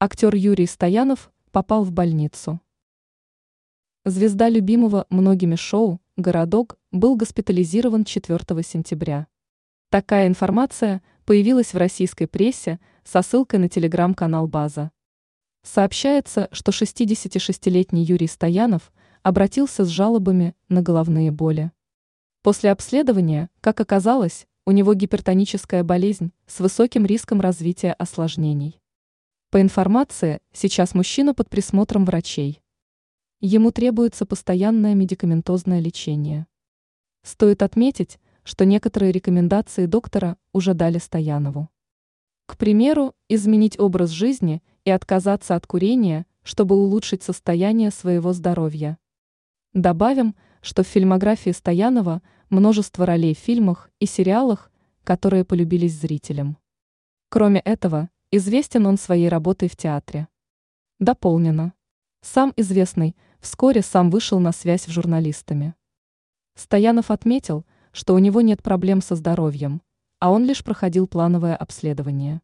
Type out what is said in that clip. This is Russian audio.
Актер Юрий Стоянов попал в больницу. Звезда любимого многими шоу «Городок» был госпитализирован 4 сентября. Такая информация появилась в российской прессе со ссылкой на телеграм-канал «База». Сообщается, что 66-летний Юрий Стоянов обратился с жалобами на головные боли. После обследования, как оказалось, у него гипертоническая болезнь с высоким риском развития осложнений. По информации, сейчас мужчина под присмотром врачей. Ему требуется постоянное медикаментозное лечение. Стоит отметить, что некоторые рекомендации доктора уже дали Стоянову. К примеру, изменить образ жизни и отказаться от курения, чтобы улучшить состояние своего здоровья. Добавим, что в фильмографии Стоянова множество ролей в фильмах и сериалах, которые полюбились зрителям. Кроме этого, Известен он своей работой в театре. Дополнено. Сам известный вскоре сам вышел на связь с журналистами. Стоянов отметил, что у него нет проблем со здоровьем, а он лишь проходил плановое обследование.